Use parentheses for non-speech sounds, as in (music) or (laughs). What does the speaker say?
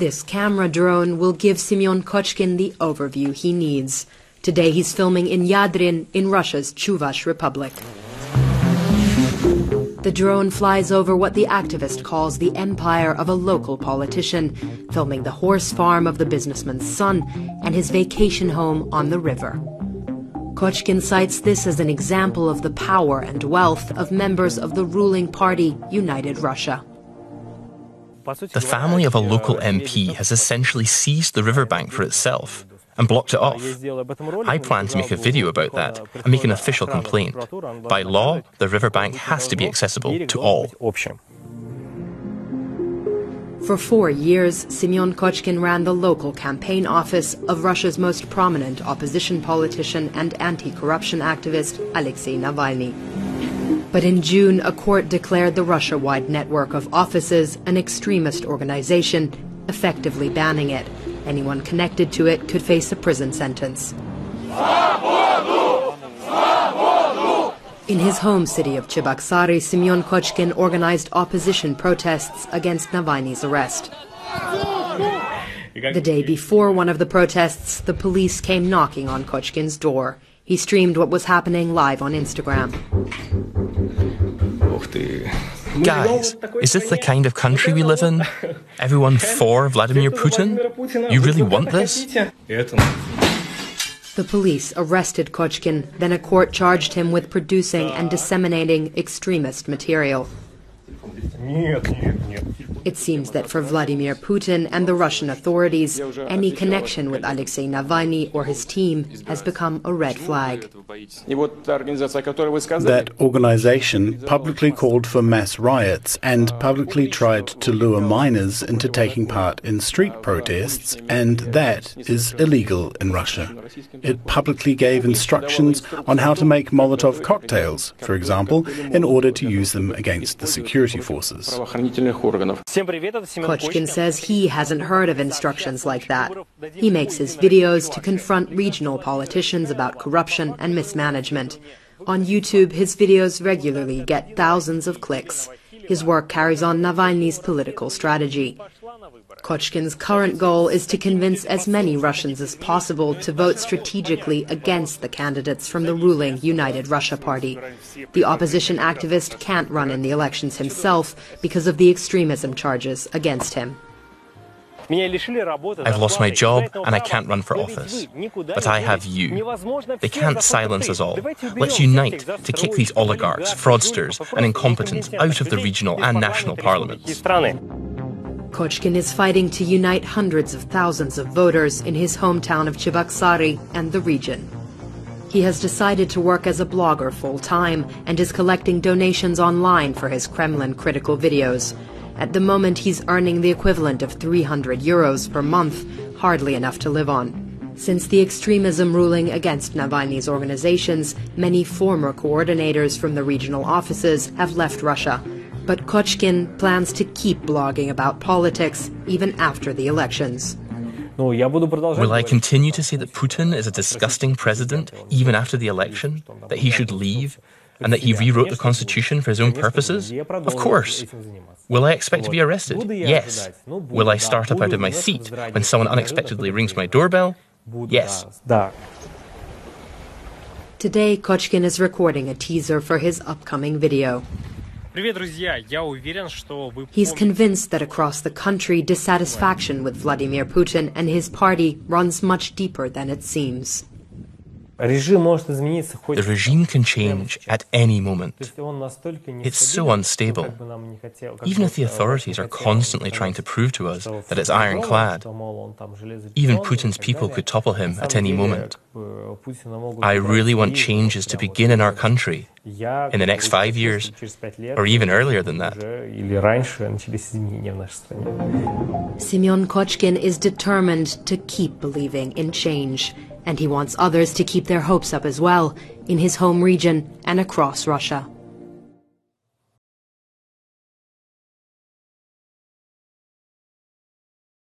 This camera drone will give Semyon Kochkin the overview he needs. Today he's filming in Yadrin in Russia's Chuvash Republic. The drone flies over what the activist calls the empire of a local politician, filming the horse farm of the businessman's son and his vacation home on the river. Kochkin cites this as an example of the power and wealth of members of the ruling party, United Russia. The family of a local MP has essentially seized the riverbank for itself and blocked it off. I plan to make a video about that and make an official complaint. By law, the riverbank has to be accessible to all. For four years, Semyon Kochkin ran the local campaign office of Russia's most prominent opposition politician and anti-corruption activist, Alexei Navalny. But in June, a court declared the Russia-wide network of offices an extremist organization, effectively banning it. Anyone connected to it could face a prison sentence. In his home city of Cheboksary, Semyon Kochkin organized opposition protests against Navalny's arrest. The day before one of the protests, the police came knocking on Kochkin's door. He streamed what was happening live on Instagram. Guys, is this the kind of country we live in? (laughs) Everyone for Vladimir Putin? You really want this? The police arrested Kochkin, then a court charged him with producing and disseminating extremist material. It seems that for Vladimir Putin and the Russian authorities, any connection with Alexei Navalny or his team has become a red flag. That organization publicly called for mass riots and publicly tried to lure minors into taking part in street protests, and that is illegal in Russia. It publicly gave instructions on how to make Molotov cocktails, for example, in order to use them against the security forces. Kochkin says he hasn't heard of instructions like that. He makes his videos to confront regional politicians about corruption and mismanagement. On YouTube, his videos regularly get thousands of clicks. His work carries on Navalny's political strategy. Kochkin's current goal is to convince as many Russians as possible to vote strategically against the candidates from the ruling United Russia Party. The opposition activist can't run in the elections himself because of the extremism charges against him. I've lost my job and I can't run for office. But I have you. They can't silence us all. Let's unite to kick these oligarchs, fraudsters, and incompetents out of the regional and national parliaments. Kochkin is fighting to unite hundreds of thousands of voters in his hometown of Cheboksary and the region. He has decided to work as a blogger full-time and is collecting donations online for his Kremlin-critical videos. At the moment, he's earning the equivalent of 300 euros per month, hardly enough to live on. Since the extremism ruling against Navalny's organizations, many former coordinators from the regional offices have left Russia, but Kochkin plans to keep blogging about politics even after the elections. Will I continue to say that Putin is a disgusting president even after the election? That he should leave? And that he rewrote the constitution for his own purposes? Of course. Will I expect to be arrested? Yes. Will I start up out of my seat when someone unexpectedly rings my doorbell? Yes. Today, Kochkin is recording a teaser for his upcoming video. He's convinced that across the country, dissatisfaction with Vladimir Putin and his party runs much deeper than it seems. The regime can change at any moment. It's so unstable. Even if the authorities are constantly trying to prove to us that it's ironclad, even Putin's people could topple him at any moment. I really want changes to begin in our country in the next five years, or even earlier than that. Semyon Kochkin is determined to keep believing in change and he wants others to keep their hopes up as well, in his home region and across Russia.